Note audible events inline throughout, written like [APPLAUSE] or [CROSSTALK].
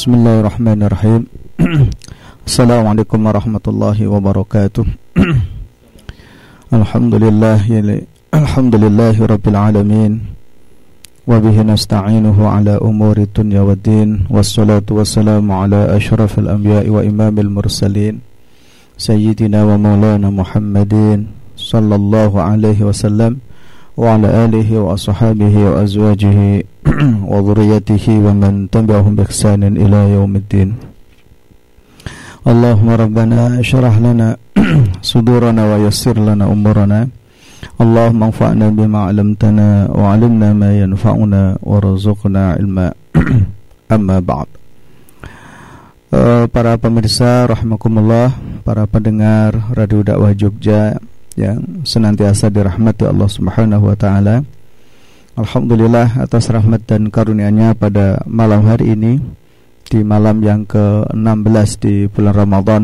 بسم الله الرحمن الرحيم السلام عليكم ورحمة الله وبركاته الحمد لله الحمد لله رب العالمين وبه نستعينه على أمور الدنيا والدين والصلاة والسلام على أشرف الأنبياء وإمام المرسلين سيدنا ومولانا محمدين صلى الله عليه وسلم وعلى آله وأصحابه وأزواجه وذريته ومن تبعهم بإحسان إلى يوم الدين اللهم ربنا اشرح لنا [CLEARS THROAT] صدورنا ويسر لنا أمورنا اللهم انفعنا بما علمتنا وعلمنا ما ينفعنا وارزقنا علما [CLEARS THROAT] أما بعد para pemirsa rahimakumullah, para pendengar Radio Dakwah Jogja yang senantiasa dirahmati Allah Subhanahu wa taala. Alhamdulillah atas rahmat dan karunia-Nya pada malam hari ini di malam yang ke-16 di bulan Ramadan.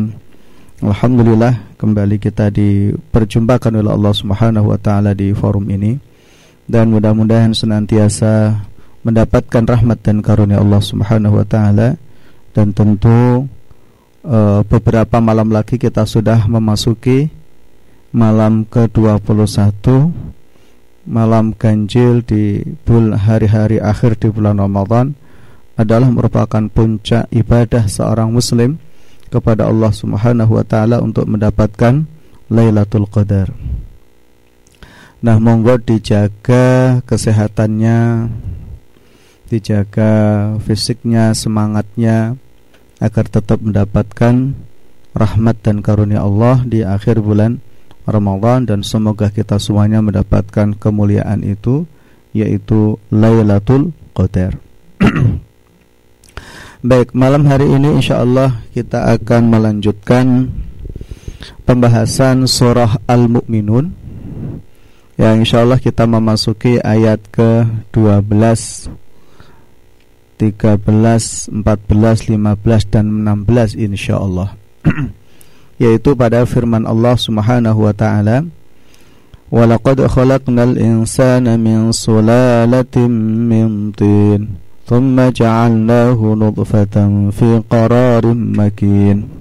Alhamdulillah kembali kita diperjumpakan oleh Allah Subhanahu wa taala di forum ini dan mudah-mudahan senantiasa mendapatkan rahmat dan karunia Allah Subhanahu wa taala dan tentu uh, beberapa malam lagi kita sudah memasuki malam ke-21 malam ganjil di hari-hari akhir di bulan Ramadan adalah merupakan puncak ibadah seorang muslim kepada Allah Subhanahu wa taala untuk mendapatkan Lailatul Qadar. Nah, monggo dijaga kesehatannya, dijaga fisiknya, semangatnya agar tetap mendapatkan rahmat dan karunia Allah di akhir bulan Ramadan dan semoga kita semuanya mendapatkan kemuliaan itu yaitu Lailatul Qadar. [CLEARS THROAT] Baik, malam hari ini insya Allah kita akan melanjutkan pembahasan surah Al-Mu'minun yang insya Allah kita memasuki ayat ke-12 13, 14, 15 dan 16 insya Allah yaitu pada firman Allah Subhanahu wa taala Walaqad khalaqnal insana min sulalatin min tin thumma ja'alnahu nutfatan fi qararin makin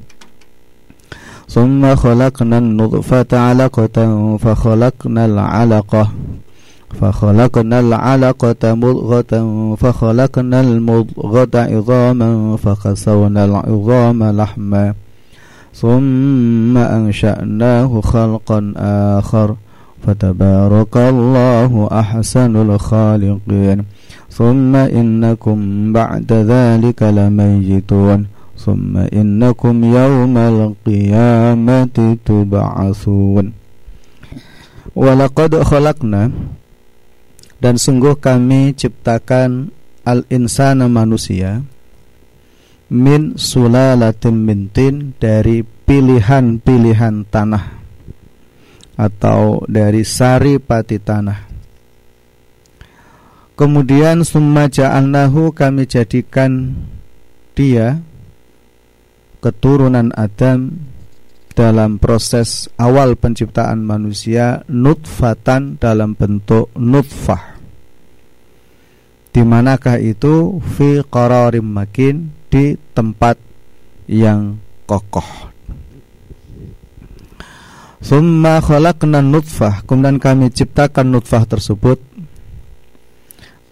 ثم خلقنا النطفة علقة فخلقنا العلقة فخلقنا العلقة مضغة فخلقنا المضغة عظاما فكسونا العظام لحما ثم أنشأناه خلقا آخر فتبارك الله أحسن الخالقين ثم إنكم بعد ذلك لميتون ثم إنكم يوم القيامة تبعثون ولقد خلقنا dan sungguh kami ciptakan al-insana manusia min sulalatin mintin dari pilihan-pilihan tanah atau dari sari pati tanah. Kemudian summa ja'alnahu kami jadikan dia keturunan Adam dalam proses awal penciptaan manusia nutfatan dalam bentuk nutfah. Di manakah itu fi qararim makin di tempat yang kokoh. Summa khalaqna nutfah. Kemudian kami ciptakan nutfah tersebut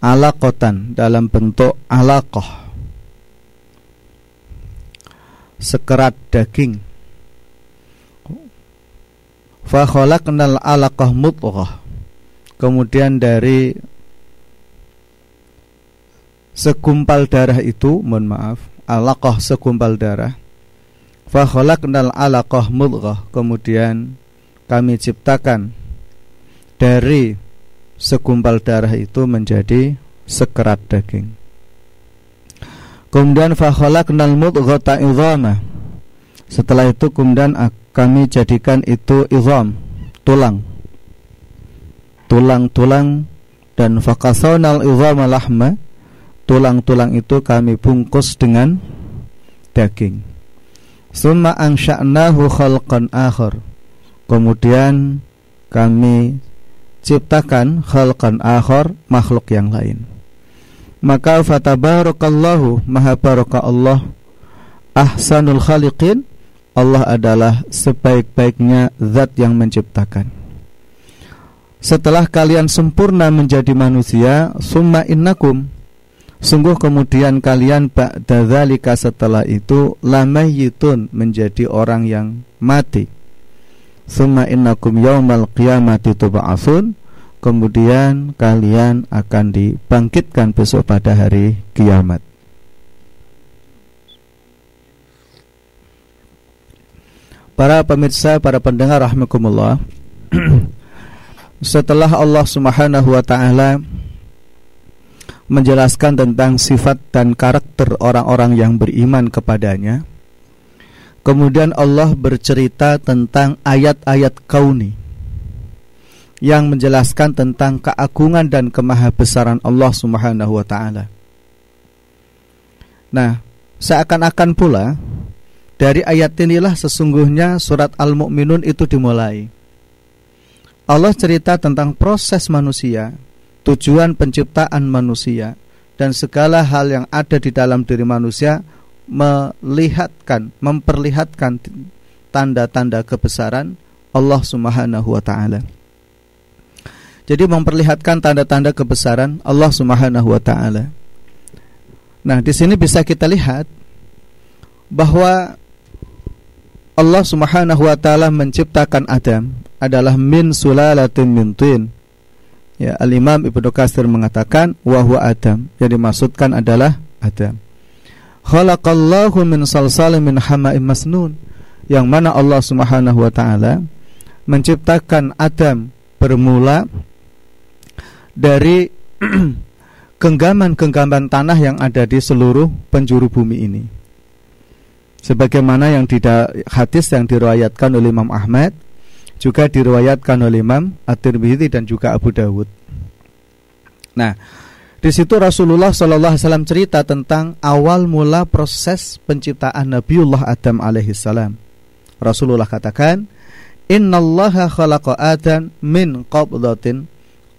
Alakotan dalam bentuk alakoh Sekerat daging. Fa khalaqnal alaqah mutghah Kemudian dari segumpal darah itu mohon maaf alaqah segumpal darah. Fa khalaqnal alaqah mudghah. Kemudian kami ciptakan dari segumpal darah itu menjadi sekerat daging. Kemudian fa khalaqnal mudghata idhama setelah itu kemudian kami jadikan itu izam tulang. Tulang-tulang dan fakasawnal izama lahma tulang-tulang itu kami bungkus dengan daging. Summa ansha'nahu khalqan akhar. Kemudian kami ciptakan khalqan akhar makhluk yang lain. maka fatabarakallahu maha baraka Allah ahsanul khaliqin Allah adalah sebaik-baiknya zat yang menciptakan setelah kalian sempurna menjadi manusia summa innakum sungguh kemudian kalian ba'da dzalika setelah itu lamayitun menjadi orang yang mati. Summa innakum yaumal qiyamati tub'atsun Kemudian kalian akan dibangkitkan besok pada hari kiamat. Para pemirsa, para pendengar rahmakumullah [CLEARS THROAT] Setelah Allah subhanahu wa ta'ala Menjelaskan tentang sifat dan karakter orang-orang yang beriman kepadanya Kemudian Allah bercerita tentang ayat-ayat kauni yang menjelaskan tentang keagungan dan kemahabesaran Allah Subhanahu wa taala. Nah, seakan-akan pula dari ayat inilah sesungguhnya surat Al-Mu'minun itu dimulai. Allah cerita tentang proses manusia, tujuan penciptaan manusia dan segala hal yang ada di dalam diri manusia melihatkan, memperlihatkan tanda-tanda kebesaran Allah Subhanahu wa taala. Jadi memperlihatkan tanda-tanda kebesaran Allah Subhanahu wa taala. Nah, di sini bisa kita lihat bahwa Allah Subhanahu wa taala menciptakan Adam adalah min sulalatin min tin. Ya, Al-Imam Ibnu Katsir mengatakan wa huwa Adam. Yang dimaksudkan adalah Adam khalaqallahu min salsalin min hama'im masnun yang mana Allah Subhanahu wa taala menciptakan Adam bermula dari [CLEARS THROAT] genggaman-genggaman tanah yang ada di seluruh penjuru bumi ini. Sebagaimana yang di hadis yang diriwayatkan oleh Imam Ahmad, juga diriwayatkan oleh Imam At-Tirmidzi dan juga Abu Dawud. Nah, di situ Rasulullah Shallallahu Alaihi Wasallam cerita tentang awal mula proses penciptaan Nabiullah Adam alaihissalam. Rasulullah katakan, Innallaha khalaqa Adam min qabdatin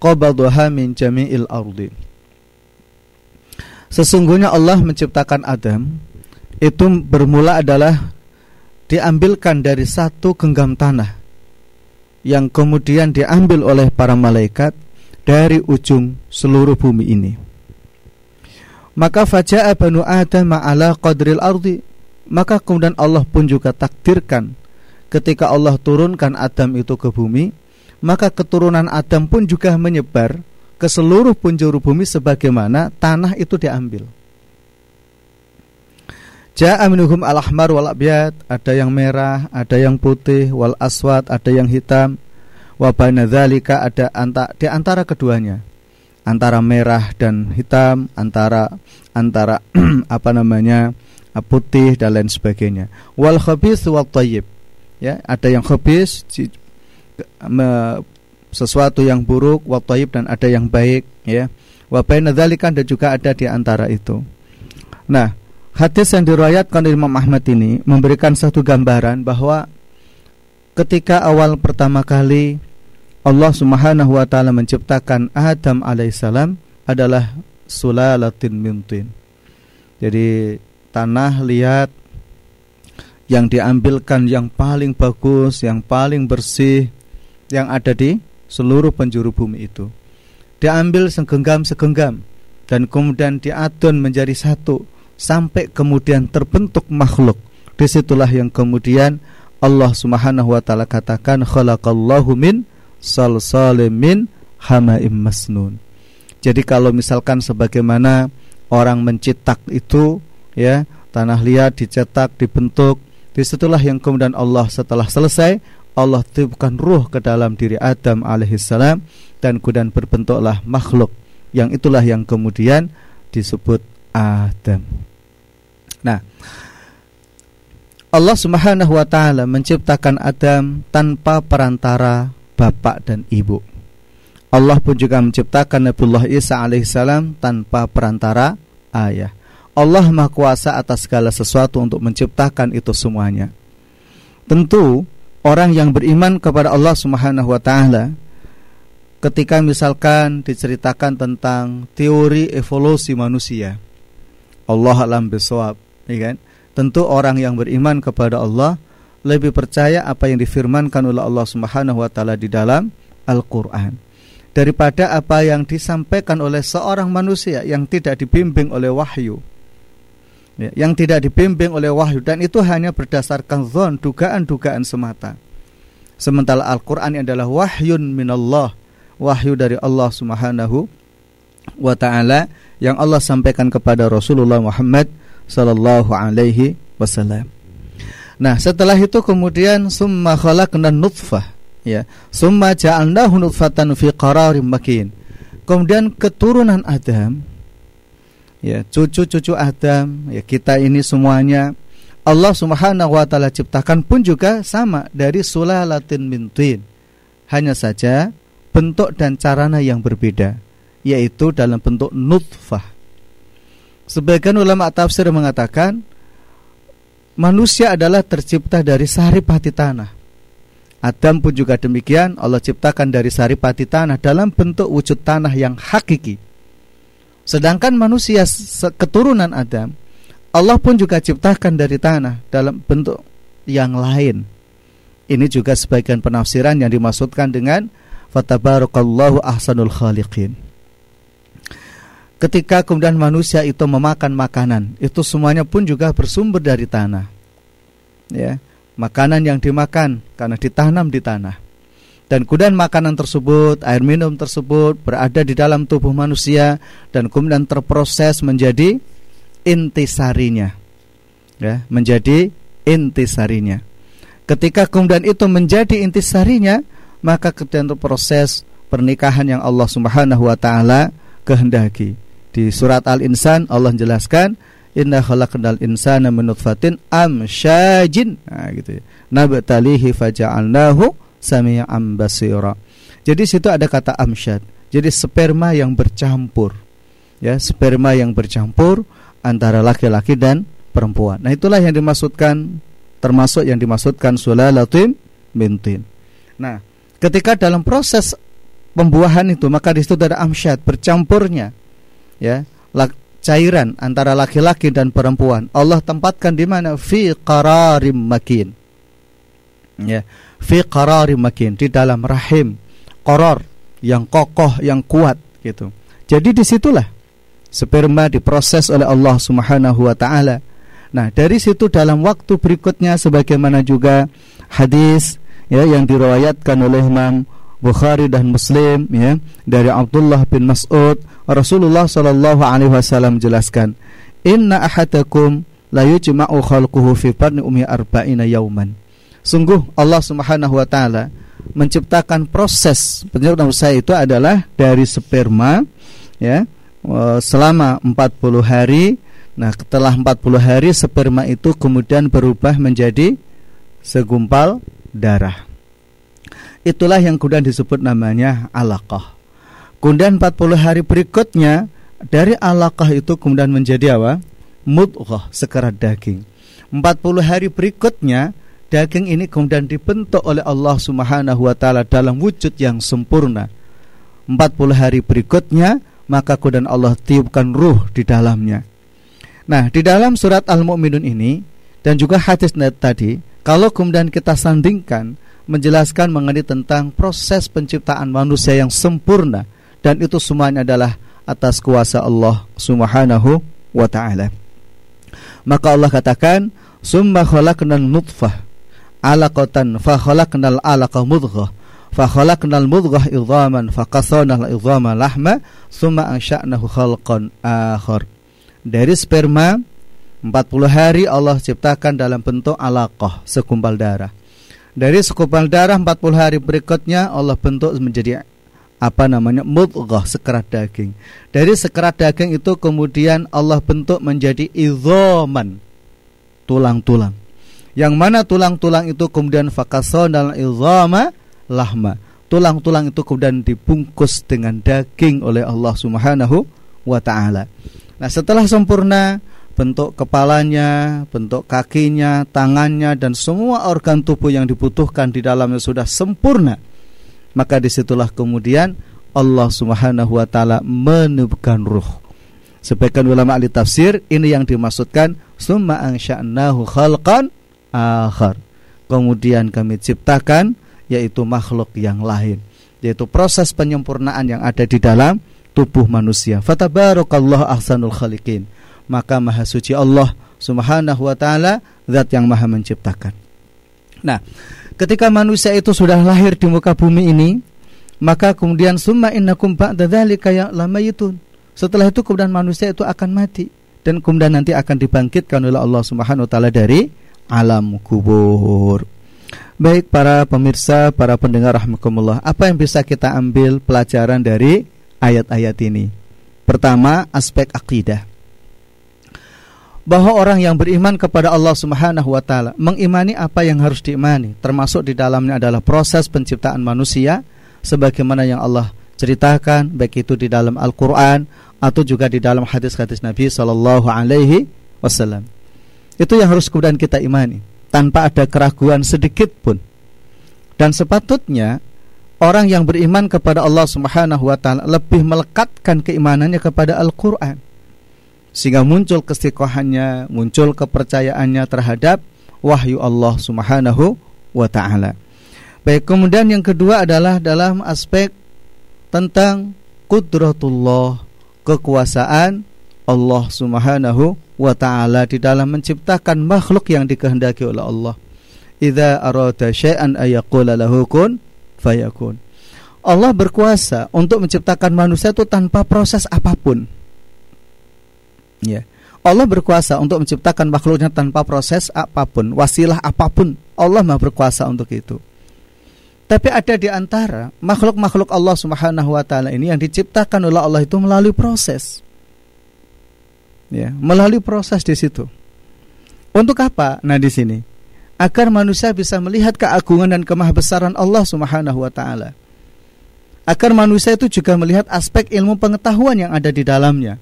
qabadaha min jami'il ardi. Sesungguhnya Allah menciptakan Adam itu bermula adalah diambilkan dari satu genggam tanah yang kemudian diambil oleh para malaikat dari ujung seluruh bumi ini. Maka faja'a banu Adam ma'ala qadril ardi. Maka kemudian Allah pun juga takdirkan ketika Allah turunkan Adam itu ke bumi, maka keturunan Adam pun juga menyebar ke seluruh penjuru bumi sebagaimana tanah itu diambil. Ja'a minuhum al-ahmar wal ada yang merah, ada yang putih, wal aswad, ada yang hitam, Wabana dzalika ada anta, di antara keduanya. Antara merah dan hitam antara antara [CLEARS THROAT] apa namanya putih dan lain sebagainya. Wal khabis wal tayyib. Ya ada yang khabis sesuatu yang buruk wal tayyib dan ada yang baik ya. Wa juga ada di antara itu. Nah hadis yang diriwayatkan oleh Imam Ahmad ini memberikan satu gambaran bahwa ketika awal pertama kali Allah Subhanahu wa taala menciptakan Adam alaihissalam adalah sulalatin mintin. Jadi tanah liat yang diambilkan yang paling bagus, yang paling bersih yang ada di seluruh penjuru bumi itu. Diambil segenggam-segenggam dan kemudian diadon menjadi satu sampai kemudian terbentuk makhluk. Di situlah yang kemudian Allah Subhanahu wa taala katakan khalaqallahu min salsalimin hamaim masnun. Jadi kalau misalkan sebagaimana orang mencetak itu ya tanah liat dicetak dibentuk di situlah yang kemudian Allah setelah selesai Allah tiupkan ruh ke dalam diri Adam alaihissalam dan kemudian berbentuklah makhluk yang itulah yang kemudian disebut Adam. Nah, Allah Subhanahu wa taala menciptakan Adam tanpa perantara bapak dan ibu. Allah pun juga menciptakan Nabiullah Isa alaihissalam tanpa perantara ayah. Allah Maha Kuasa atas segala sesuatu untuk menciptakan itu semuanya. Tentu orang yang beriman kepada Allah Subhanahu wa taala ketika misalkan diceritakan tentang teori evolusi manusia. Allah alam bisawab, ya kan? Tentu orang yang beriman kepada Allah lebih percaya apa yang difirmankan oleh Allah Subhanahu wa taala di dalam Al-Qur'an daripada apa yang disampaikan oleh seorang manusia yang tidak dibimbing oleh wahyu. Ya, yang tidak dibimbing oleh wahyu dan itu hanya berdasarkan zon, dugaan-dugaan semata. Sementara Al-Qur'an adalah wahyun minallah wahyu dari Allah Subhanahu wa taala yang Allah sampaikan kepada Rasulullah Muhammad sallallahu alaihi wasallam. Nah, setelah itu kemudian summa khalaqna nutfah ya. Summa ja'alnahu nutfatan fi qararim makin. Kemudian keturunan Adam ya, cucu-cucu Adam, ya kita ini semuanya Allah Subhanahu wa taala ciptakan pun juga sama dari sulalatin min Hanya saja bentuk dan caranya yang berbeda yaitu dalam bentuk nutfah. Sebagian ulama tafsir mengatakan manusia adalah tercipta dari saripati tanah. Adam pun juga demikian Allah ciptakan dari saripati tanah dalam bentuk wujud tanah yang hakiki. Sedangkan manusia keturunan Adam Allah pun juga ciptakan dari tanah dalam bentuk yang lain. Ini juga sebagian penafsiran yang dimaksudkan dengan fatabarakallahu ahsanul khaliqin ketika kemudian manusia itu memakan makanan itu semuanya pun juga bersumber dari tanah. Ya makanan yang dimakan karena ditanam di tanah. Dan kemudian makanan tersebut air minum tersebut berada di dalam tubuh manusia dan kemudian terproses menjadi intisarinya. Ya menjadi intisarinya. Ketika kemudian itu menjadi intisarinya maka kemudian proses pernikahan yang Allah Subhanahu wa taala kehendaki. Di surat Al-Insan Allah jelaskan inna khalaqnal insana min nutfatin amsyajin. Nah gitu ya. Nabtalihi faja'alnahu sami'an basira. Jadi situ ada kata amsyad. Jadi sperma yang bercampur. Ya, sperma yang bercampur antara laki-laki dan perempuan. Nah, itulah yang dimaksudkan termasuk yang dimaksudkan sulalatin bintin. Nah, ketika dalam proses pembuahan itu maka di situ ada amsyad bercampurnya ya. Cairan antara laki-laki dan perempuan. Allah tempatkan di mana? Fi qararim makin. Ya. Fi qararim makin. Di dalam rahim. Qarar yang kokoh yang kuat gitu. Jadi di situlah sperma diproses oleh Allah Subhanahu wa taala. Nah dari situ dalam waktu berikutnya sebagaimana juga hadis ya yang diriwayatkan oleh Imam Bukhari dan Muslim ya dari Abdullah bin Mas'ud Rasulullah sallallahu alaihi wasallam jelaskan inna ahadakum la yujma'u khalquhu fi batni ummi arba'ina yauman sungguh Allah Subhanahu wa taala menciptakan proses penyebab saya itu adalah dari sperma ya eh, selama 40 hari nah setelah 40 hari sperma itu kemudian berubah menjadi segumpal darah. Itulah yang kemudian disebut namanya alaqah. Kemudian 40 hari berikutnya dari alaqah itu kemudian menjadi apa? Mudghah, sekerat daging. 40 hari berikutnya daging ini kemudian dibentuk oleh Allah Subhanahu wa taala dalam wujud yang sempurna. 40 hari berikutnya maka kemudian Allah tiupkan ruh di dalamnya. Nah, di dalam surat Al-Mu'minun ini dan juga hadis tadi kalau kemudian kita sandingkan menjelaskan mengenai tentang proses penciptaan manusia yang sempurna dan itu semuanya adalah atas kuasa Allah Subhanahu wa taala. Maka Allah katakan, "Summa khalaqnal nutfah alaqatan fa khalaqnal alaqa mudghah fa khalaqnal mudghah idhaman fa qasarnal idhama lahma summa ansha'nahu khalqan akhar." Dari sperma 40 hari Allah ciptakan dalam bentuk alaqah, segumpal darah. Dari segumpal darah 40 hari berikutnya Allah bentuk menjadi apa namanya mudghah sekerat daging. Dari sekerat daging itu kemudian Allah bentuk menjadi idhaman tulang-tulang. Yang mana tulang-tulang itu kemudian fakason dalam idhama lahma. Tulang-tulang itu kemudian dibungkus dengan daging oleh Allah Subhanahu wa taala. Nah, setelah sempurna bentuk kepalanya, bentuk kakinya, tangannya dan semua organ tubuh yang dibutuhkan di dalamnya sudah sempurna. Maka di situlah kemudian Allah Subhanahu wa taala menubkan ruh. Sebagian ulama ahli tafsir ini yang dimaksudkan summa ansya'nahu khalqan akhar. Kemudian kami ciptakan yaitu makhluk yang lain, yaitu proses penyempurnaan yang ada di dalam tubuh manusia. Fatabarakallahu ahsanul khaliqin. Maka maha suci Allah Subhanahu wa taala zat yang maha menciptakan. Nah, ketika manusia itu sudah lahir di muka bumi ini, maka kemudian summa innakum ba'da dzalika ya lamayitun. Setelah itu kemudian manusia itu akan mati dan kemudian nanti akan dibangkitkan oleh Allah Subhanahu wa taala dari alam kubur. Baik para pemirsa, para pendengar rahmatullah, apa yang bisa kita ambil pelajaran dari ayat-ayat ini? Pertama, aspek akidah. Bahwa orang yang beriman kepada Allah Subhanahu wa taala mengimani apa yang harus diimani, termasuk di dalamnya adalah proses penciptaan manusia sebagaimana yang Allah ceritakan baik itu di dalam Al-Qur'an atau juga di dalam hadis-hadis Nabi Shallallahu Alaihi Wasallam. Itu yang harus kemudian kita imani tanpa ada keraguan sedikit pun. Dan sepatutnya orang yang beriman kepada Allah Subhanahu wa taala lebih melekatkan keimanannya kepada Al-Qur'an. Sehingga muncul kestiqohannya, muncul kepercayaannya terhadap wahyu Allah Subhanahu wa taala. Baik, kemudian yang kedua adalah dalam aspek tentang kudratullah kekuasaan Allah Subhanahu wa taala di dalam menciptakan makhluk yang dikehendaki oleh Allah. Idza arada syai'an ayaqula kun fayakun. Allah berkuasa untuk menciptakan manusia itu tanpa proses apa pun. Ya. Allah berkuasa untuk menciptakan makhluknya tanpa proses apa pun, wasilah apa pun. Allah Maha berkuasa untuk itu. Tapi ada di antara makhluk-makhluk Allah Subhanahu wa taala ini yang diciptakan oleh Allah itu melalui proses. Ya, melalui proses di situ. Untuk apa? Nah, di sini agar manusia bisa melihat keagungan dan kemahabesaran Allah Subhanahu wa taala. Agar manusia itu juga melihat aspek ilmu pengetahuan yang ada di dalamnya.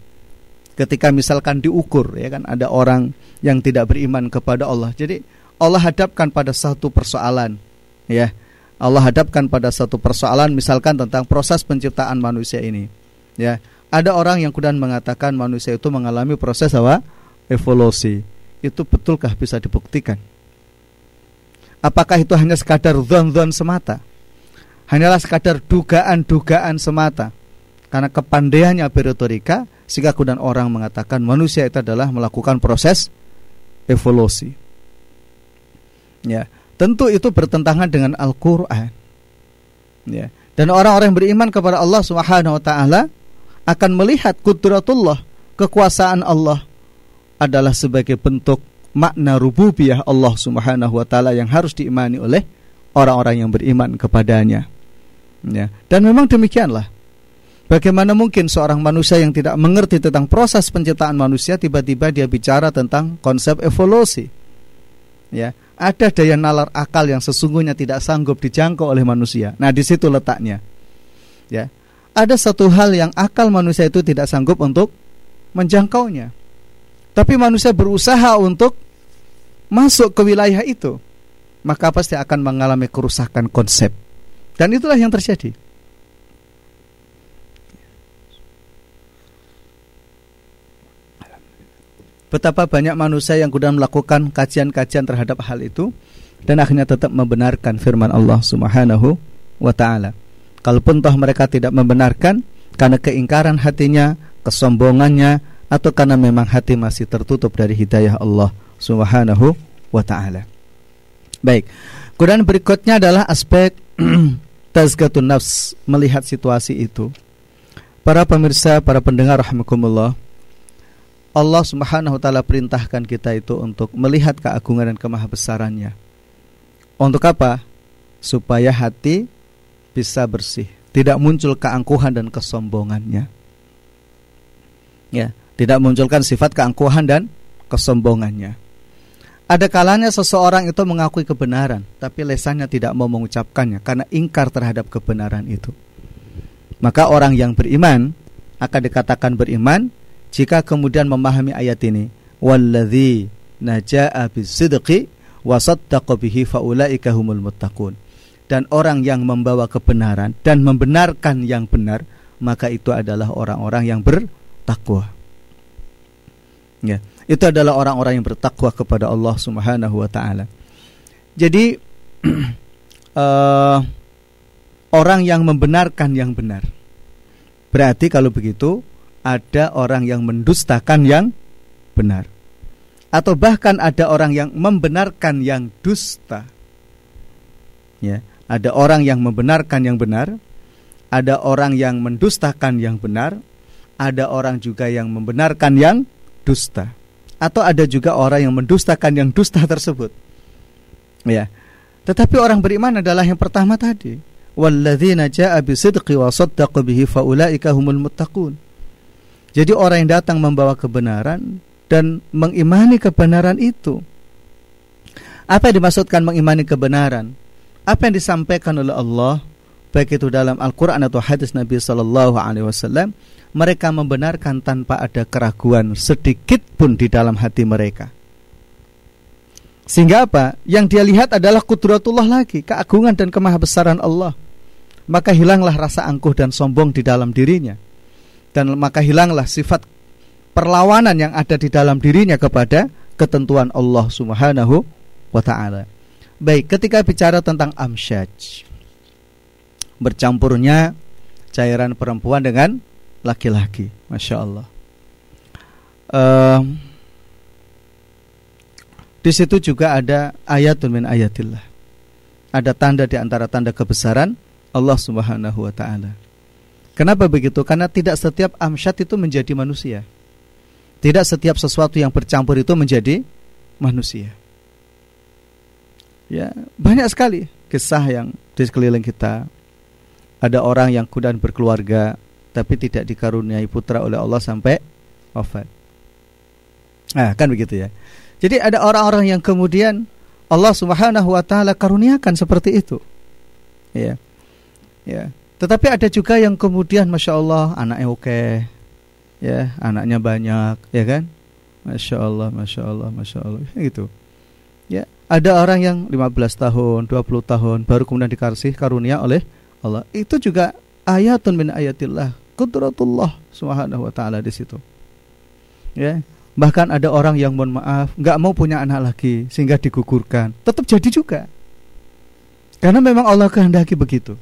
Ketika misalkan diukur ya kan ada orang yang tidak beriman kepada Allah. Jadi Allah hadapkan pada satu persoalan ya Allah hadapkan pada satu persoalan misalkan tentang proses penciptaan manusia ini. Ya, ada orang yang kemudian mengatakan manusia itu mengalami proses apa? evolusi. Itu betulkah bisa dibuktikan? Apakah itu hanya sekadar zon-zon semata? Hanyalah sekadar dugaan-dugaan semata. Karena kepandaiannya beretorika sehingga kemudian orang mengatakan manusia itu adalah melakukan proses evolusi. Ya, Tentu itu bertentangan dengan Al-Qur'an. Ya. Dan orang-orang yang beriman kepada Allah Subhanahu wa taala akan melihat kudratullah, kekuasaan Allah adalah sebagai bentuk makna rububiyah Allah Subhanahu wa taala yang harus diimani oleh orang-orang yang beriman kepadanya. Ya. Dan memang demikianlah. Bagaimana mungkin seorang manusia yang tidak mengerti tentang proses penciptaan manusia tiba-tiba dia bicara tentang konsep evolusi? Ya, ada daya nalar akal yang sesungguhnya tidak sanggup dijangkau oleh manusia. Nah, di situ letaknya. Ya. Ada satu hal yang akal manusia itu tidak sanggup untuk menjangkaunya. Tapi manusia berusaha untuk masuk ke wilayah itu. Maka pasti akan mengalami kerusakan konsep. Dan itulah yang terjadi. Betapa banyak manusia yang sudah melakukan kajian-kajian terhadap hal itu dan akhirnya tetap membenarkan firman Allah Subhanahu wa taala. Kalaupun toh mereka tidak membenarkan karena keingkaran hatinya, kesombongannya atau karena memang hati masih tertutup dari hidayah Allah Subhanahu wa taala. Baik. Kemudian berikutnya adalah aspek [CLEARS THROAT] tazkatun nafs melihat situasi itu. Para pemirsa, para pendengar rahimakumullah, Allah Subhanahu wa taala perintahkan kita itu untuk melihat keagungan dan kemahabesarannya. Untuk apa? Supaya hati bisa bersih, tidak muncul keangkuhan dan kesombongannya. Ya, tidak munculkan sifat keangkuhan dan kesombongannya. Ada kalanya seseorang itu mengakui kebenaran, tapi lesannya tidak mau mengucapkannya karena ingkar terhadap kebenaran itu. Maka orang yang beriman akan dikatakan beriman jika kemudian memahami ayat ini walladzi najaa bisidqi wa saddaqa bihi faulaika humul muttaqun dan orang yang membawa kebenaran dan membenarkan yang benar, maka itu adalah orang-orang yang bertakwa. Ya, itu adalah orang-orang yang bertakwa kepada Allah Subhanahu wa taala. Jadi uh, [CLEARS THROAT] orang yang membenarkan yang benar. Berarti kalau begitu ada orang yang mendustakan yang benar. Atau bahkan ada orang yang membenarkan yang dusta. Ya, ada orang yang membenarkan yang benar, ada orang yang mendustakan yang benar, ada orang juga yang membenarkan yang dusta. Atau ada juga orang yang mendustakan yang dusta tersebut. Ya. Tetapi orang beriman adalah yang pertama tadi. Walladzina jaa bisidqi wa saddaqu bihi faulaika humul muttaqun. Jadi orang yang datang membawa kebenaran dan mengimani kebenaran itu. Apa yang dimaksudkan mengimani kebenaran? Apa yang disampaikan oleh Allah baik itu dalam Al-Qur'an atau hadis Nabi sallallahu alaihi wasallam, mereka membenarkan tanpa ada keraguan sedikit pun di dalam hati mereka. Sehingga apa? Yang dia lihat adalah kudratullah lagi, keagungan dan kemahabesaran Allah. Maka hilanglah rasa angkuh dan sombong di dalam dirinya. Dan maka hilanglah sifat perlawanan yang ada di dalam dirinya kepada ketentuan Allah Subhanahu wa taala. Baik, ketika bicara tentang amsyaj bercampurnya cairan perempuan dengan laki-laki, masya Allah. Uh, di situ juga ada ayat min ayatillah. Ada tanda di antara tanda kebesaran Allah Subhanahu wa taala. Kenapa begitu? Karena tidak setiap amsyad itu menjadi manusia. Tidak setiap sesuatu yang bercampur itu menjadi manusia. Ya, banyak sekali kisah yang di sekeliling kita. Ada orang yang kemudian berkeluarga tapi tidak dikaruniai putra oleh Allah sampai wafat. Nah, kan begitu ya. Jadi ada orang-orang yang kemudian Allah Subhanahu wa taala karuniakan seperti itu. Ya. Ya. Tetapi ada juga yang kemudian Masya Allah anaknya oke Ya anaknya banyak Ya kan Masya Allah Masya Allah Masya Allah Gitu Ya ada orang yang 15 tahun 20 tahun Baru kemudian dikasih karunia oleh Allah Itu juga ayatun min ayatillah Kudratullah Subhanahu wa ta'ala di situ Ya Bahkan ada orang yang mohon maaf nggak mau punya anak lagi sehingga digugurkan. Tetap jadi juga. Karena memang Allah kehendaki begitu.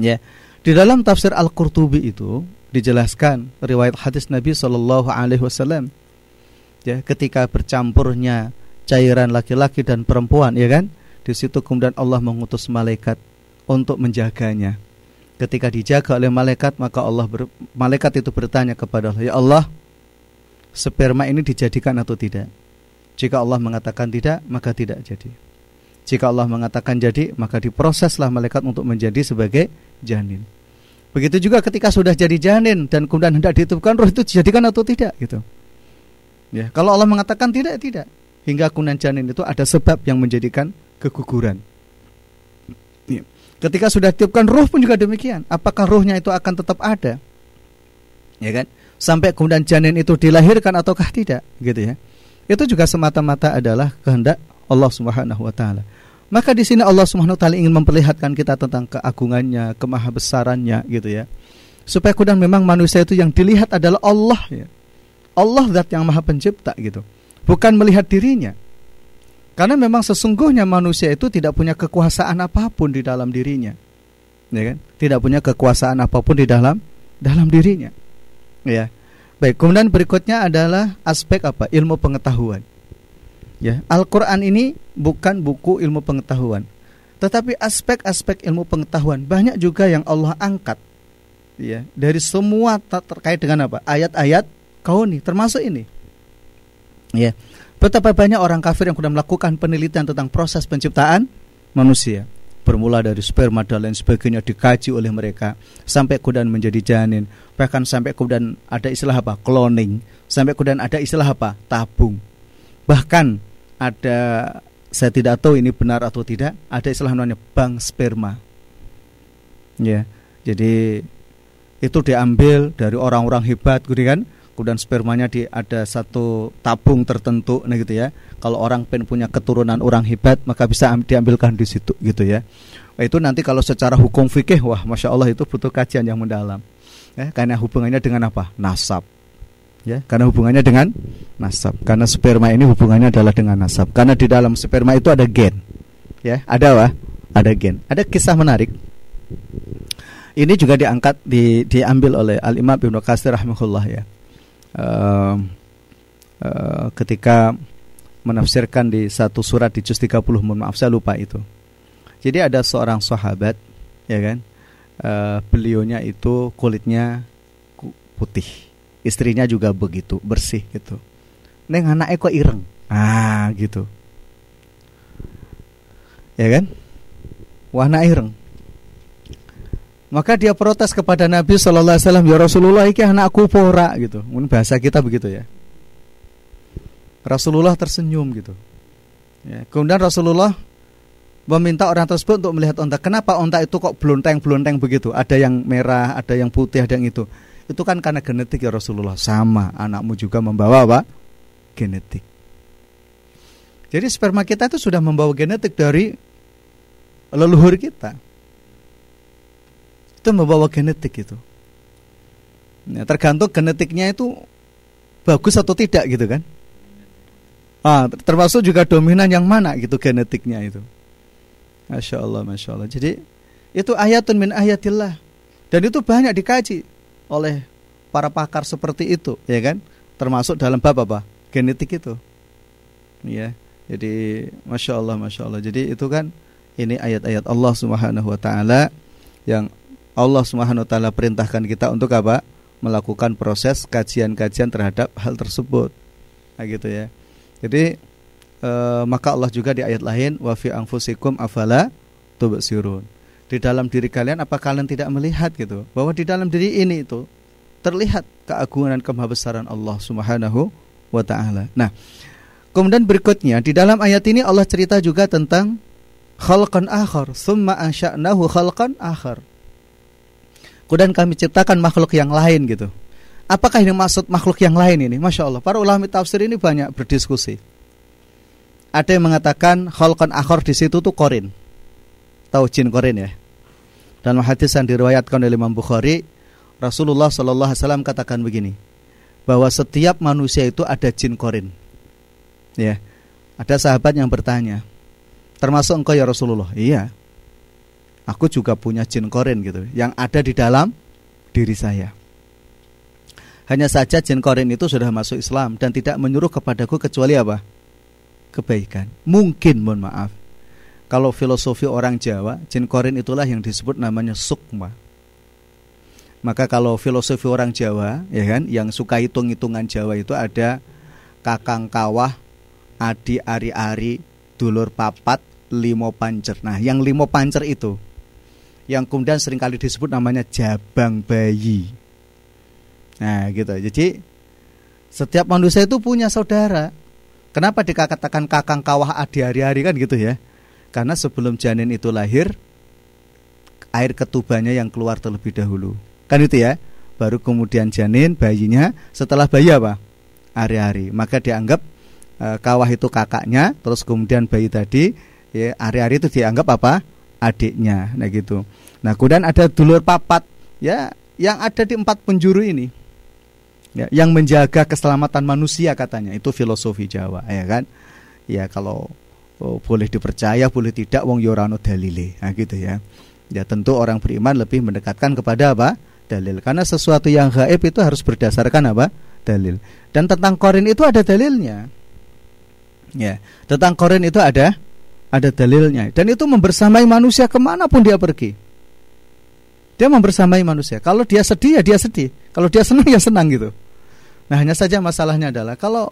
Ya. Di dalam tafsir Al-Qurtubi itu dijelaskan riwayat hadis Nabi Shallallahu alaihi wasallam ya ketika bercampurnya cairan laki-laki dan perempuan ya kan di situ kemudian Allah mengutus malaikat untuk menjaganya ketika dijaga oleh malaikat maka Allah ber, malaikat itu bertanya kepada Allah ya Allah sperma ini dijadikan atau tidak. Jika Allah mengatakan tidak, maka tidak jadi. Jika Allah mengatakan jadi, maka diproseslah malaikat untuk menjadi sebagai janin. Begitu juga ketika sudah jadi janin dan kemudian hendak dihitupkan roh itu dijadikan atau tidak gitu. Ya, kalau Allah mengatakan tidak, tidak. Hingga kemudian janin itu ada sebab yang menjadikan keguguran. Ya. Ketika sudah dihitupkan roh pun juga demikian. Apakah rohnya itu akan tetap ada? Ya kan? sampai kemudian janin itu dilahirkan ataukah tidak gitu ya itu juga semata-mata adalah kehendak Allah Subhanahu wa taala maka di sini Allah Subhanahu taala ingin memperlihatkan kita tentang keagungannya kemahabesarannya gitu ya. Supaya kemudian memang manusia itu yang dilihat adalah Allah ya. Allah zat yang maha pencipta gitu. Bukan melihat dirinya. Karena memang sesungguhnya manusia itu tidak punya kekuasaan apa pun di dalam dirinya. Ya kan? Tidak punya kekuasaan apa pun di dalam dalam dirinya. Ya. Baik, kemudian berikutnya adalah aspek apa? Ilmu pengetahuan. Ya, Al-Qur'an ini bukan buku ilmu pengetahuan, tetapi aspek-aspek ilmu pengetahuan. Banyak juga yang Allah angkat. Ya, dari semua terkait dengan apa? Ayat-ayat kauni termasuk ini. Ya. Betapa banyak orang kafir yang sudah melakukan penelitian tentang proses penciptaan manusia. Bermula dari sperma dan lain sebagainya dikaji oleh mereka sampai kemudian menjadi janin. Bahkan sampai kemudian ada istilah apa? Cloning. Sampai kemudian ada istilah apa? Tabung. Bahkan ada saya tidak tahu ini benar atau tidak ada istilah namanya bank sperma. Ya jadi itu diambil dari orang-orang hebat gitu kan. Kemudian spermanya di ada satu tabung tertentu nah gitu ya. Kalau orang pen punya keturunan orang hebat maka bisa diambilkan di situ gitu ya. Itu nanti kalau secara hukum fikih wah masya Allah itu butuh kajian yang mendalam. Ya karena hubungannya dengan apa? Nasab ya karena hubungannya dengan nasab. Karena sperma ini hubungannya adalah dengan nasab. Karena di dalam sperma itu ada gen. Ya ada apa? Ada gen. Ada kisah menarik. Ini juga diangkat di, diambil oleh Al Imam Ibnu Katsir rahimahullah ya. Uh, uh, ketika menafsirkan di satu surat di juz 30 mohon maaf saya lupa itu. Jadi ada seorang sahabat ya kan? Uh, beliaunya itu kulitnya putih. Istrinya juga begitu, bersih gitu. Neng anaknya kok ireng. Ah, gitu. Ya kan? Warna ireng. Maka dia protes kepada Nabi Shallallahu Alaihi Wasallam, ya Rasulullah, ini anakku pora gitu. Mungkin bahasa kita begitu ya. Rasulullah tersenyum gitu. Ya, kemudian Rasulullah meminta orang tersebut untuk melihat onta. Kenapa onta itu kok belonteng-belonteng begitu? Ada yang merah, ada yang putih, ada yang itu. Itu kan karena genetik ya Rasulullah. Sama, anakmu juga membawa apa? Genetik. Jadi sperma kita itu sudah membawa genetik dari leluhur kita itu membawa genetik itu. Nah, tergantung genetiknya itu bagus atau tidak gitu kan. Ah, termasuk juga dominan yang mana gitu genetiknya itu. Masya Allah, Masya Allah. Jadi itu ayatun min ayatillah. Dan itu banyak dikaji oleh para pakar seperti itu, ya kan? Termasuk dalam bab apa? Genetik itu. Ya. Jadi Masya Allah, Masya Allah. Jadi itu kan ini ayat-ayat Allah Subhanahu wa taala yang Allah Subhanahu wa taala perintahkan kita untuk apa? Melakukan proses kajian-kajian terhadap hal tersebut. Nah, gitu ya. Jadi e, maka Allah juga di ayat lain wa fi anfusikum afala tubsirun. Di dalam diri kalian apa kalian tidak melihat gitu bahwa di dalam diri ini itu terlihat keagungan dan kemahabesaran Allah Subhanahu wa taala. Nah, kemudian berikutnya di dalam ayat ini Allah cerita juga tentang khalqan akhar, summa ansha'nahu khalqan akhar. Kemudian kami ciptakan makhluk yang lain gitu. Apakah ini maksud makhluk yang lain ini? Masya Allah, para ulama tafsir ini banyak berdiskusi. Ada yang mengatakan khalqan akhor di situ tuh korin. Tahu jin korin ya? Dan hadis yang diriwayatkan oleh Imam Bukhari, Rasulullah Shallallahu Alaihi Wasallam katakan begini, bahwa setiap manusia itu ada jin korin. Ya, ada sahabat yang bertanya, termasuk engkau ya Rasulullah? Iya, aku juga punya jin korin gitu yang ada di dalam diri saya. Hanya saja jin korin itu sudah masuk Islam dan tidak menyuruh kepadaku kecuali apa? Kebaikan. Mungkin mohon maaf. Kalau filosofi orang Jawa, jin korin itulah yang disebut namanya sukma. Maka kalau filosofi orang Jawa, ya kan, yang suka hitung-hitungan Jawa itu ada kakang kawah, adi ari-ari, dulur papat, limo pancer. Nah, yang limo pancer itu yang kemudian sering kali disebut namanya jabang bayi. Nah, gitu. Jadi setiap manusia itu punya saudara. Kenapa dikatakan kakang kawah adi hari-hari kan gitu ya? Karena sebelum janin itu lahir, air ketubanya yang keluar terlebih dahulu. Kan itu ya? Baru kemudian janin, bayinya, setelah bayi apa? Hari-hari. Maka dianggap e, kawah itu kakaknya, terus kemudian bayi tadi, ya hari-hari itu dianggap apa? adiknya nah gitu nah kemudian ada dulur papat ya yang ada di empat penjuru ini ya, yang menjaga keselamatan manusia katanya itu filosofi Jawa ya kan ya kalau oh, boleh dipercaya boleh tidak wong yorano dalile. Nah gitu ya. Ya tentu orang beriman lebih mendekatkan kepada apa? Dalil. Karena sesuatu yang gaib itu harus berdasarkan apa? Dalil. Dan tentang korin itu ada dalilnya. Ya tentang korin itu ada ada dalilnya. Dan itu membersamai manusia ke mana pun dia pergi. Dia membersamai manusia. Kalau dia sedih ya dia sedih. Kalau dia senang ya senang gitu. Nah hanya saja masalahnya adalah kalau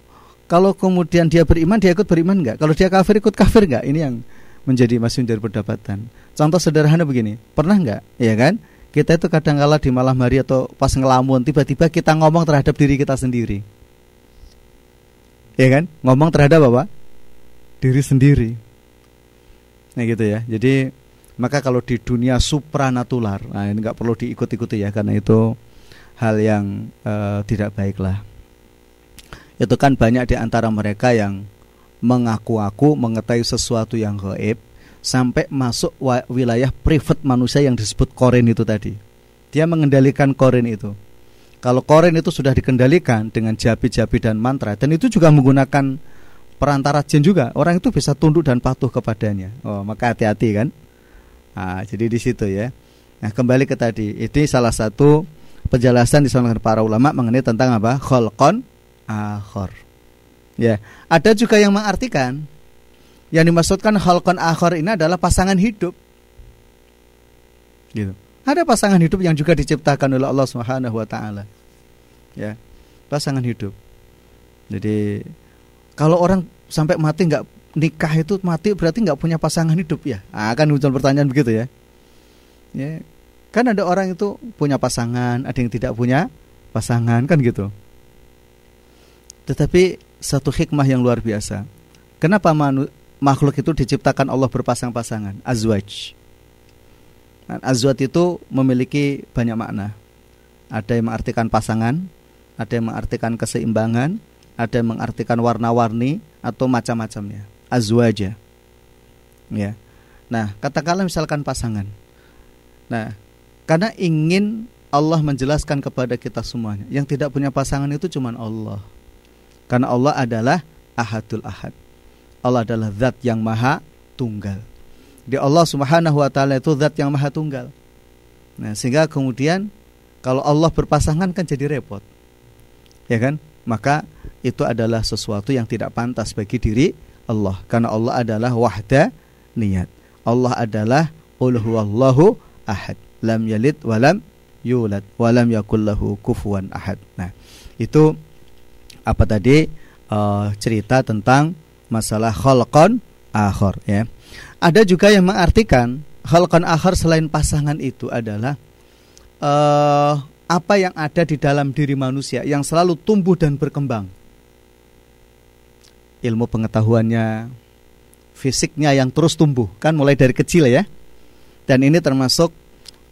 kalau kemudian dia beriman dia ikut beriman enggak kalau dia kafir ikut kafir enggak ini yang menjadi masih menjadi perdebatan contoh sederhana begini pernah enggak ya kan? Kita itu kadang kala di malam hari atau pas ngelamun tiba-tiba kita ngomong terhadap diri kita sendiri. Ya kan? Ngomong terhadap apa? Diri sendiri. Nah gitu ya. Jadi maka kalau di dunia supranatular, nah ini nggak perlu diikut-ikuti ya karena itu hal yang uh, tidak baik lah. Itu kan banyak di antara mereka yang mengaku-aku mengetahui sesuatu yang gaib sampai masuk wilayah private manusia yang disebut korin itu tadi. Dia mengendalikan korin itu. Kalau korin itu sudah dikendalikan dengan jabi-jabi dan mantra dan itu juga menggunakan perantara jin juga, orang itu bisa tunduk dan patuh kepadanya. Oh, maka hati-hati kan? Nah, jadi di situ ya. Nah, kembali ke tadi, ini salah satu penjelasan disampaikan para ulama mengenai tentang apa? Kholkon akhor. Ya, ada juga yang mengartikan yang dimaksudkan kholkon akhor ini adalah pasangan hidup. Gitu. Ada pasangan hidup yang juga diciptakan oleh Allah Subhanahu wa taala. Ya. Pasangan hidup. Jadi kalau orang sampai mati nggak nikah itu mati berarti nggak punya pasangan hidup ya? Nah, akan muncul pertanyaan begitu ya. Ya. Kan ada orang itu punya pasangan, ada yang tidak punya pasangan kan gitu. Tetapi satu hikmah yang luar biasa. Kenapa makhluk itu diciptakan Allah berpasang-pasangan? Azwaj. Azwat itu memiliki banyak makna. Ada yang mengartikan pasangan, ada yang mengartikan keseimbangan, ada yang mengartikan warna-warni atau macam-macamnya. Azwaja. Ya. Nah, katakanlah misalkan pasangan. Nah, karena ingin Allah menjelaskan kepada kita semuanya, yang tidak punya pasangan itu cuma Allah. Karena Allah adalah Ahadul Ahad. Allah adalah zat yang maha tunggal di Allah Subhanahu wa taala itu zat yang maha tunggal. Nah, sehingga kemudian kalau Allah berpasangan kan jadi repot. Ya kan? Maka itu adalah sesuatu yang tidak pantas bagi diri Allah karena Allah adalah wahda niat. Allah adalah qul huwallahu ahad, lam yalid walam yulad walam yakul lahu kufuwan ahad. Nah, itu apa tadi uh, cerita tentang masalah khalqan akhir ya. Ada juga yang mengartikan halkan akhir selain pasangan itu adalah uh, apa yang ada di dalam diri manusia yang selalu tumbuh dan berkembang. Ilmu pengetahuannya, fisiknya yang terus tumbuh kan mulai dari kecil ya. Dan ini termasuk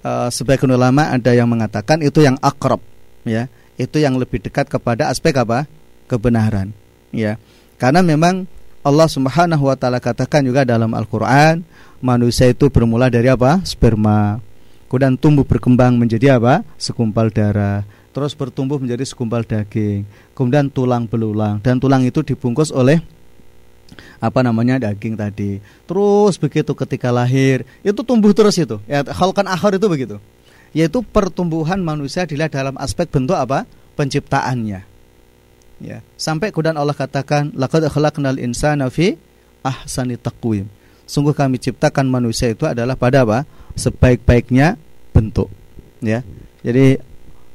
uh, sebagian ulama ada yang mengatakan itu yang akrab ya, itu yang lebih dekat kepada aspek apa? Kebenaran ya. Karena memang Allah Subhanahu wa taala katakan juga dalam Al-Qur'an, manusia itu bermula dari apa? sperma. Kemudian tumbuh berkembang menjadi apa? sekumpal darah. Terus bertumbuh menjadi sekumpal daging. Kemudian tulang belulang dan tulang itu dibungkus oleh apa namanya daging tadi. Terus begitu ketika lahir itu tumbuh terus itu. Ya halkan akhir itu begitu. Yaitu pertumbuhan manusia dilihat dalam aspek bentuk apa? penciptaannya ya. Sampai kemudian Allah katakan laqad khalaqnal insana fi ahsani taqwim. Sungguh kami ciptakan manusia itu adalah pada apa? Sebaik-baiknya bentuk. Ya. Jadi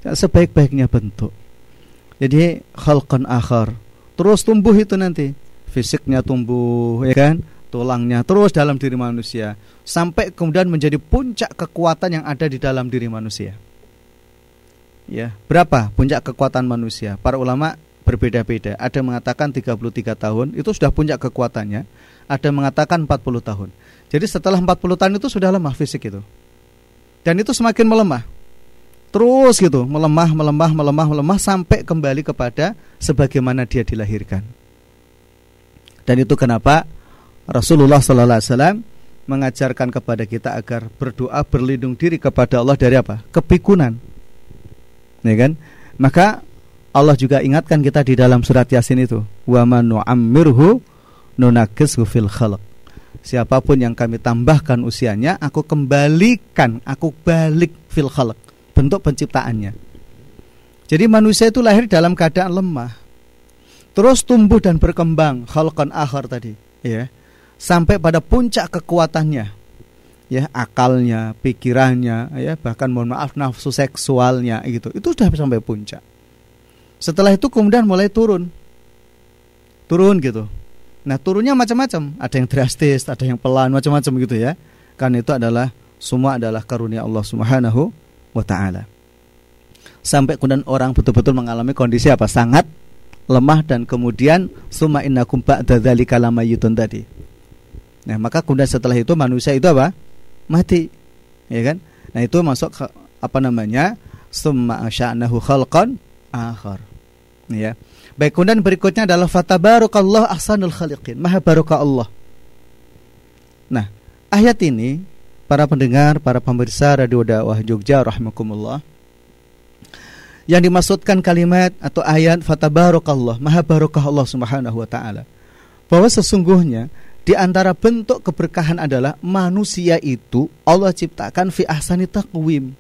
ya, sebaik-baiknya bentuk. Jadi khalqan akhar. Terus tumbuh itu nanti. Fisiknya tumbuh ya kan? Tulangnya terus dalam diri manusia. Sampai kemudian menjadi puncak kekuatan yang ada di dalam diri manusia. Ya. Berapa puncak kekuatan manusia? Para ulama berbeda-beda. Ada yang mengatakan 33 tahun itu sudah puncak kekuatannya, ada yang mengatakan 40 tahun. Jadi setelah 40 tahun itu sudah lemah fisik itu. Dan itu semakin melemah. Terus gitu, melemah, melemah, melemah, melemah sampai kembali kepada sebagaimana dia dilahirkan. Dan itu kenapa Rasulullah sallallahu alaihi wasallam mengajarkan kepada kita agar berdoa berlindung diri kepada Allah dari apa? kepikunan. Ya kan? Maka Allah juga ingatkan kita di dalam surat Yasin itu, wa man nu'ammirhu nunakishu fil khalq. Siapa pun yang kami tambahkan usianya, aku kembalikan, aku balik fil khalq, bentuk penciptaannya. Jadi manusia itu lahir dalam keadaan lemah. Terus tumbuh dan berkembang khalqan akhir tadi, ya. Sampai pada puncak kekuatannya. Ya, akalnya, pikirannya, ya, bahkan mohon maaf nafsu seksualnya gitu. Itu sudah sampai puncak setelah itu kemudian mulai turun. Turun gitu. Nah, turunnya macam-macam. Ada yang drastis, ada yang pelan, macam-macam gitu ya. Karena itu adalah semua adalah karunia Allah Subhanahu wa taala. Sampai kemudian orang betul-betul mengalami kondisi apa? Sangat lemah dan kemudian summa innakum ba'da dzalika lamayitun tadi. Nah, maka kemudian setelah itu manusia itu apa? Mati. Ya kan? Nah, itu masuk ke, apa namanya? Summa asya'nahu khalqan akhar ya. Baik, kemudian berikutnya adalah fatabarakallah ahsanul khaliqin. Maha barokah Allah. Nah, ayat ini para pendengar, para pemirsa Radio Dakwah Jogja rahimakumullah. Yang dimaksudkan kalimat atau ayat fatabarakallah, maha barokah Allah Subhanahu wa taala. Bahwa sesungguhnya di antara bentuk keberkahan adalah manusia itu Allah ciptakan fi ahsani taqwim.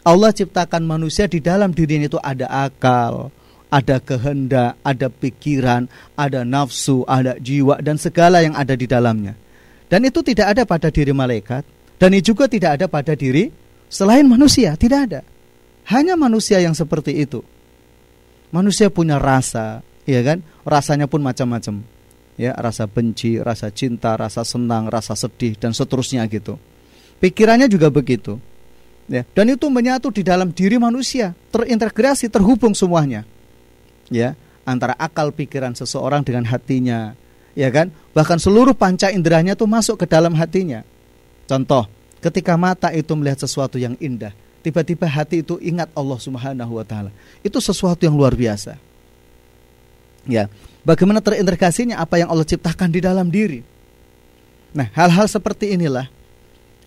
Allah ciptakan manusia di dalam dirinya itu ada akal, ada kehendak, ada pikiran, ada nafsu, ada jiwa dan segala yang ada di dalamnya. Dan itu tidak ada pada diri malaikat dan itu juga tidak ada pada diri selain manusia, tidak ada. Hanya manusia yang seperti itu. Manusia punya rasa, ya kan? Rasanya pun macam-macam. Ya, rasa benci, rasa cinta, rasa senang, rasa sedih dan seterusnya gitu. Pikirannya juga begitu. Ya, dan itu menyatu di dalam diri manusia, terintegrasi, terhubung semuanya ya antara akal pikiran seseorang dengan hatinya ya kan? Bahkan seluruh panca inderanya itu masuk ke dalam hatinya. Contoh ketika mata itu melihat sesuatu yang indah tiba-tiba hati itu ingat Allah Subhanahu wa taala. Itu sesuatu yang luar biasa. Ya bagaimana terintegrasinya apa yang Allah ciptakan di dalam diri? Nah hal-hal seperti inilah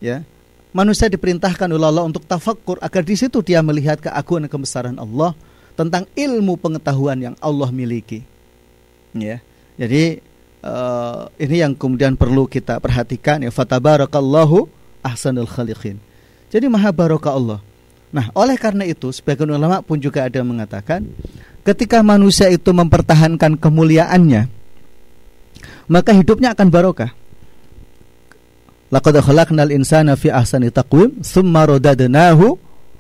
ya manusia diperintahkan oleh Allah untuk tafakkur agar di situ dia melihat keagungan kebesaran Allah tentang ilmu pengetahuan yang Allah miliki. Ya. Jadi uh, ini yang kemudian perlu kita perhatikan ya fatabarakallahu ahsanul khaliqin. Jadi maha barokah Allah. Nah, oleh karena itu sebagian ulama pun juga ada mengatakan ketika manusia itu mempertahankan kemuliaannya maka hidupnya akan barokah. Laqad khalaqnal insana fi ahsani taqwim tsumma radadnahu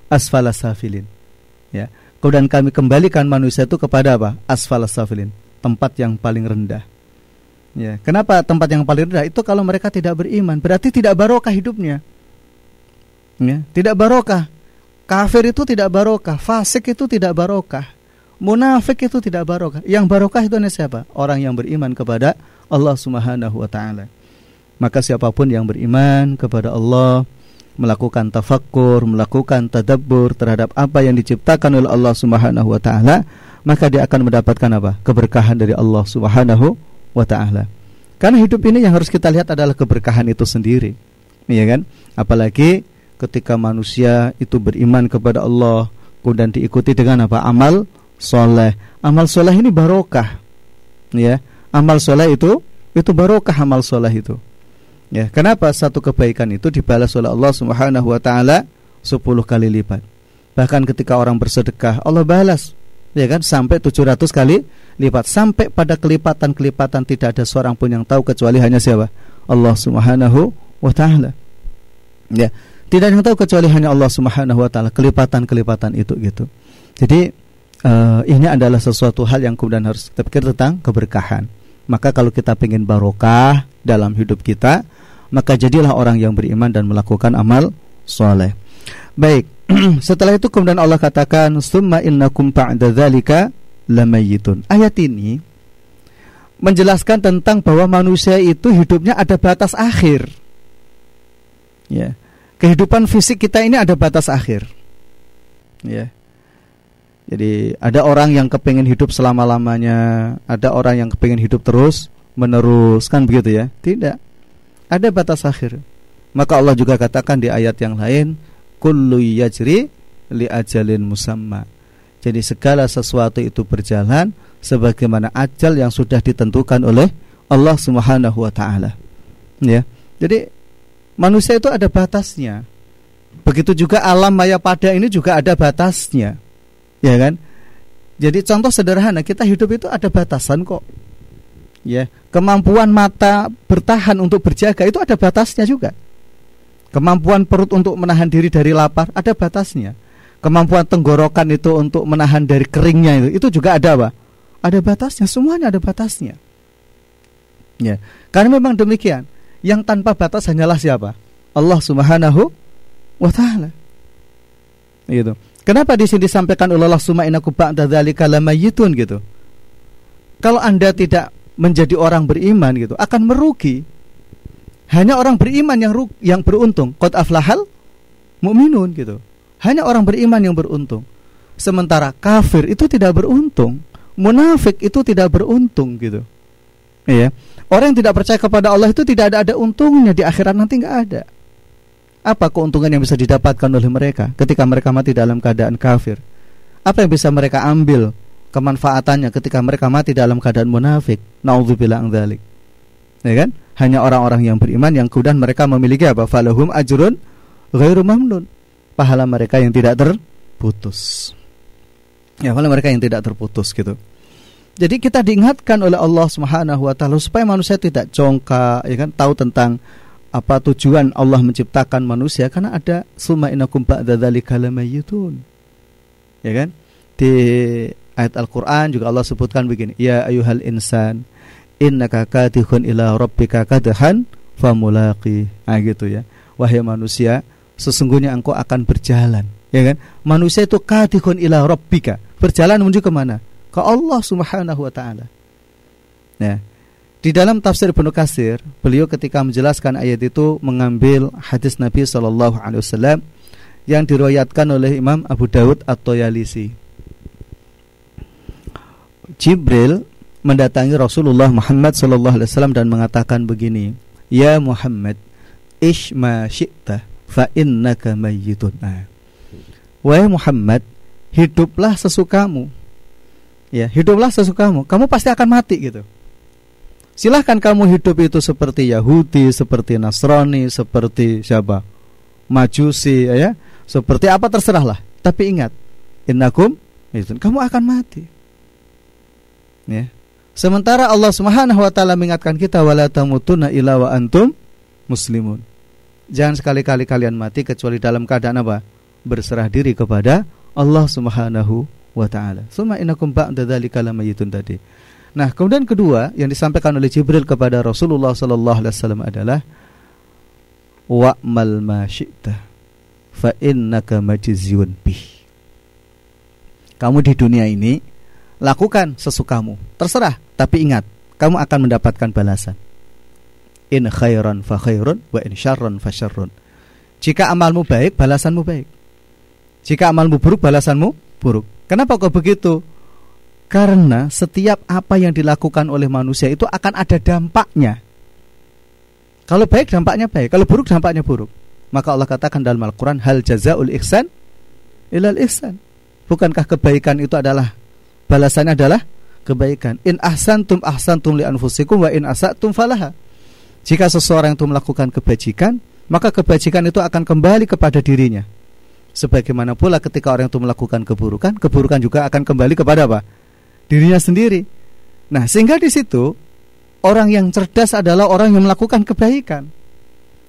asfala safilin. Kemudian kami kembalikan manusia itu kepada apa? Asfal safilin, tempat yang paling rendah. Ya, kenapa tempat yang paling rendah? Itu kalau mereka tidak beriman, berarti tidak barokah hidupnya. Ya, tidak barokah. Kafir itu tidak barokah, fasik itu tidak barokah. Munafik itu tidak barokah. Yang barokah itu hanya siapa? Orang yang beriman kepada Allah Subhanahu wa taala. Maka siapa pun yang beriman kepada Allah, melakukan tafakkur, melakukan tadabbur terhadap apa yang diciptakan oleh Allah Subhanahu wa taala, maka dia akan mendapatkan apa? keberkahan dari Allah Subhanahu wa taala. Karena hidup ini yang harus kita lihat adalah keberkahan itu sendiri. Iya kan? Apalagi ketika manusia itu beriman kepada Allah kemudian diikuti dengan apa? amal soleh. Amal soleh ini barokah. Ya, amal soleh itu itu barokah amal soleh itu. Ya, kenapa satu kebaikan itu dibalas oleh Allah Subhanahu wa taala 10 kali lipat. Bahkan ketika orang bersedekah, Allah balas ya kan sampai 700 kali lipat sampai pada kelipatan-kelipatan tidak ada seorang pun yang tahu kecuali hanya siapa? Allah Subhanahu wa taala. Ya, tidak ada yang tahu kecuali hanya Allah Subhanahu wa taala kelipatan-kelipatan itu gitu. Jadi uh, ini adalah sesuatu hal yang kemudian harus kita pikir tentang keberkahan. Maka kalau kita ingin barokah dalam hidup kita, maka jadilah orang yang beriman dan melakukan amal soleh. Baik, [CLEARS THROAT] setelah itu kemudian Allah katakan, "Summa innakum ba'da dzalika lamayitun." Ayat ini menjelaskan tentang bahwa manusia itu hidupnya ada batas akhir. Ya. Kehidupan fisik kita ini ada batas akhir. Ya. Jadi ada orang yang kepengen hidup selama-lamanya, ada orang yang kepengen hidup terus menerus, kan begitu ya? Tidak ada batas akhir. Maka Allah juga katakan di ayat yang lain, kullu yajri li ajalin musamma. Jadi segala sesuatu itu berjalan sebagaimana ajal yang sudah ditentukan oleh Allah Subhanahu wa taala. Ya. Jadi manusia itu ada batasnya. Begitu juga alam maya pada ini juga ada batasnya. Ya kan? Jadi contoh sederhana, kita hidup itu ada batasan kok. Ya kemampuan mata bertahan untuk berjaga itu ada batasnya juga. Kemampuan perut untuk menahan diri dari lapar ada batasnya. Kemampuan tenggorokan itu untuk menahan dari keringnya itu itu juga ada apa ada batasnya semuanya ada batasnya. Ya karena memang demikian. Yang tanpa batas hanyalah siapa? Allah Subhanahu wa taala. Gitu kenapa di sini disampaikan Allah summa innakum ba'da dzalika lamayitun gitu kalau Anda tidak menjadi orang beriman gitu akan merugi. Hanya orang beriman yang yang beruntung. Qad aflahal mukminun gitu. Hanya orang beriman yang beruntung. Sementara kafir itu tidak beruntung. munafik itu tidak beruntung gitu. Iya. Orang yang tidak percaya kepada Allah itu tidak ada ada untungnya di akhirat nanti nggak ada. Apa keuntungan yang bisa didapatkan oleh mereka ketika mereka mati dalam keadaan kafir? Apa yang bisa mereka ambil kemanfaatannya ketika mereka mati dalam keadaan munafik? Nauzubillah dzalik. Ya kan? Hanya orang-orang yang beriman yang kemudian mereka memiliki apa? Falahum ajrun ghairu mamnun. Pahala mereka yang tidak terputus. Ya, pahala mereka yang tidak terputus gitu. Jadi kita diingatkan oleh Allah Subhanahu wa taala supaya manusia tidak congkak, ya kan, tahu tentang apa tujuan Allah menciptakan manusia karena ada summa innakum ba'da dzalika lamayitun. Ya kan? Di ayat Al-Qur'an juga Allah sebutkan begini, ya ayuhal insan innaka katihun ila rabbika kadhan famulaqi. Ah gitu ya. Wahai manusia, sesungguhnya engkau akan berjalan, ya kan? Manusia itu katihun ila rabbika, berjalan menuju ke mana? Ke Allah Subhanahu wa taala. Ya. Di dalam tafsir Ibnu Katsir, beliau ketika menjelaskan ayat itu mengambil hadis Nabi Shallallahu alaihi wasallam yang diriwayatkan oleh Imam Abu Dawud atau Yalisi. Jibril mendatangi Rasulullah Muhammad Shallallahu alaihi wasallam dan mengatakan begini, "Ya Muhammad, ish ma syi'ta fa innaka mayyitun." Nah, Wahai Muhammad, hiduplah sesukamu. Ya, hiduplah sesukamu. Kamu pasti akan mati gitu. Silahkan kamu hidup itu seperti Yahudi, seperti Nasrani, seperti siapa? Majusi, ya. Seperti apa terserahlah. Tapi ingat, innakum itu kamu akan mati. Ya. Sementara Allah Subhanahu wa taala mengingatkan kita wala tamutunna illa wa antum muslimun. Jangan sekali-kali kalian mati kecuali dalam keadaan apa? Berserah diri kepada Allah Subhanahu wa taala. Suma innakum ba'da dzalika lamayitun tadi. Nah, kemudian kedua yang disampaikan oleh Jibril kepada Rasulullah sallallahu alaihi wasallam adalah wa'mal ma syi'ta fa innaka majziyun bih. Kamu di dunia ini lakukan sesukamu, terserah, tapi ingat, kamu akan mendapatkan balasan. In khairan fa khairun wa in syarran fa syarrun. Jika amalmu baik, balasanmu baik. Jika amalmu buruk, balasanmu buruk. Kenapa kok begitu? Karena setiap apa yang dilakukan oleh manusia itu akan ada dampaknya. Kalau baik dampaknya baik, kalau buruk dampaknya buruk. Maka Allah katakan dalam Al-Qur'an hal jazaul ihsan ilal ihsan. Bukankah kebaikan itu adalah balasannya adalah kebaikan. In ahsantum ahsantum li anfusikum wa in asatum falaha. Jika seseorang itu melakukan kebajikan, maka kebajikan itu akan kembali kepada dirinya. Sebagaimana pula ketika orang itu melakukan keburukan, keburukan juga akan kembali kepada apa? Dirinya sendiri. Nah, sehingga di situ orang yang cerdas adalah orang yang melakukan kebaikan.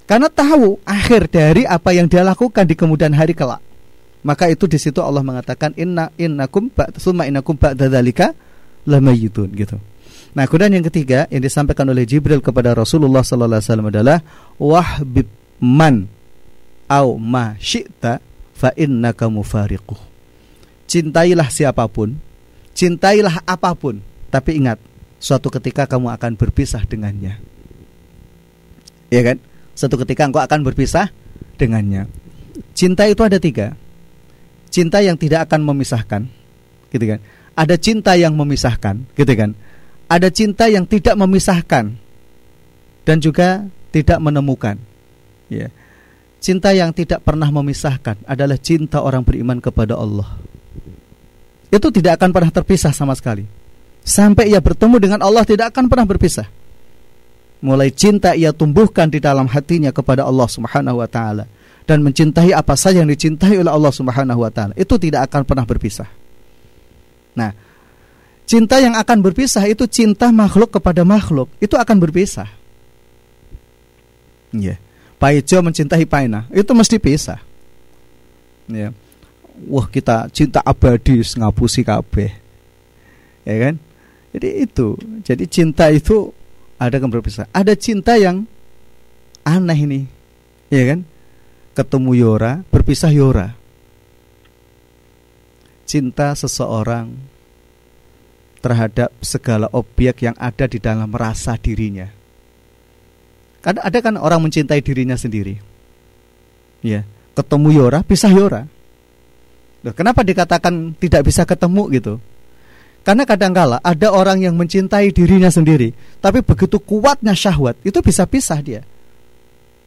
Karena tahu akhir dari apa yang dia lakukan di kemudian hari kelak. Maka itu di situ Allah mengatakan inna innakum summa innakum ba'da dzalika lamayitun gitu. Nah, kemudian yang ketiga yang disampaikan oleh Jibril kepada Rasulullah sallallahu alaihi wasallam adalah wahbib man au ma syi'ta fa innaka mufariquh. Cintailah siapa pun Cintailah apa pun, tapi ingat, suatu ketika kamu akan berpisah dengannya. Ya kan? Suatu ketika engkau akan berpisah dengannya. Cinta itu ada tiga. Cinta yang tidak akan memisahkan, gitu kan? Ada cinta yang memisahkan, gitu kan? Ada cinta yang tidak memisahkan dan juga tidak menemukan. Ya. Cinta yang tidak pernah memisahkan adalah cinta orang beriman kepada Allah itu tidak akan pernah terpisah sama sekali. Sampai ia bertemu dengan Allah tidak akan pernah berpisah. Mulai cinta ia tumbuhkan di dalam hatinya kepada Allah Subhanahu wa taala dan mencintai apa saja yang dicintai oleh Allah Subhanahu wa taala. Itu tidak akan pernah berpisah. Nah, cinta yang akan berpisah itu cinta makhluk kepada makhluk, itu akan berpisah. Ya. Yeah. Paijo mencintai Paina, itu mesti pisah. Ya. Yeah wah kita cinta abadi ngapusi kabeh. Ya kan? Jadi itu. Jadi cinta itu ada yang berpisah ada cinta yang aneh ini. Ya kan? Ketemu Yora berpisah Yora. Cinta seseorang terhadap segala objek yang ada di dalam rasa dirinya. Kadang ada kan orang mencintai dirinya sendiri. Ya. Ketemu Yora pisah Yora Loh, kenapa dikatakan tidak bisa ketemu gitu? Karena kadangkala ada orang yang mencintai dirinya sendiri, tapi begitu kuatnya syahwat, itu bisa pisah dia.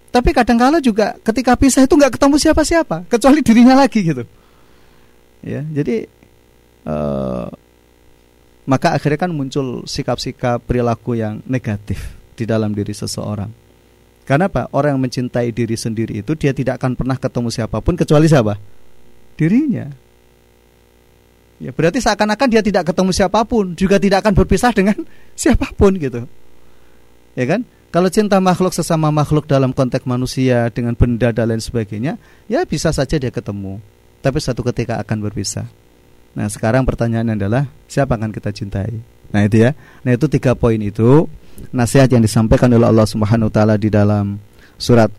Tapi kadangkala juga ketika pisah itu nggak ketemu siapa-siapa, kecuali dirinya lagi gitu. Ya, jadi uh, maka akhirnya kan muncul sikap-sikap perilaku yang negatif di dalam diri seseorang. Karena apa? Orang yang mencintai diri sendiri itu dia tidak akan pernah ketemu siapa pun kecuali siapa? Dirinya. Ya, berarti seakan-akan dia tidak ketemu siapa pun, juga tidak akan berpisah dengan [LAUGHS] siapa pun gitu. Ya kan? Kalau cinta makhluk sesama makhluk dalam konteks manusia dengan benda dan lain sebagainya, ya bisa saja dia ketemu. Tapi satu ketika akan berpisah. Nah, sekarang pertanyaannya adalah siapa akan kita cintai? Nah, itu ya. Nah, itu tiga poin itu nasihat yang disampaikan oleh Allah Subhanahu wa taala di dalam surat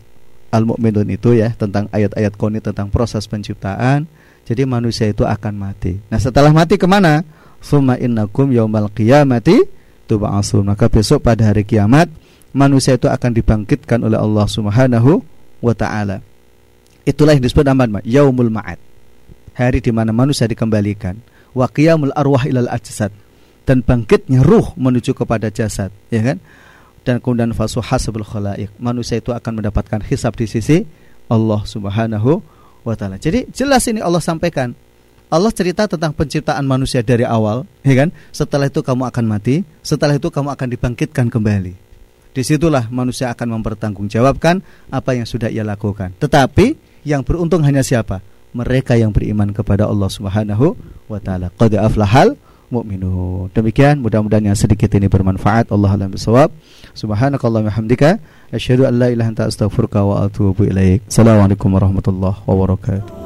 Al-Mu'minun itu ya tentang ayat-ayat koni tentang proses penciptaan. Jadi manusia itu akan mati. Nah, setelah mati ke mana? Summa innakum yaumal qiyamati tub'atsun. Maka besok pada hari kiamat manusia itu akan dibangkitkan oleh Allah Subhanahu wa taala. Itulah yang disebut nama yaumul ma'ad. Hari di mana manusia dikembalikan. Wa qiyamul arwah ilal ajsad dan bangkitnya ruh menuju kepada jasad, ya kan? Dan kemudian fasuhasabul khalaik. Manusia itu akan mendapatkan hisab di sisi Allah Subhanahu wa taala. Jadi jelas ini Allah sampaikan. Allah cerita tentang penciptaan manusia dari awal, ya kan? Setelah itu kamu akan mati, setelah itu kamu akan dibangkitkan kembali. Di situlah manusia akan mempertanggungjawabkan apa yang sudah ia lakukan. Tetapi yang beruntung hanya siapa? Mereka yang beriman kepada Allah Subhanahu wa taala. Qad aflahal mu'minun. Demikian mudah-mudahan yang sedikit ini bermanfaat. Allah alam bisawab. Subhanakallahumma hamdika asyhadu an la ilaha illa anta astaghfiruka wa atubu ilaik. Assalamualaikum warahmatullahi wabarakatuh.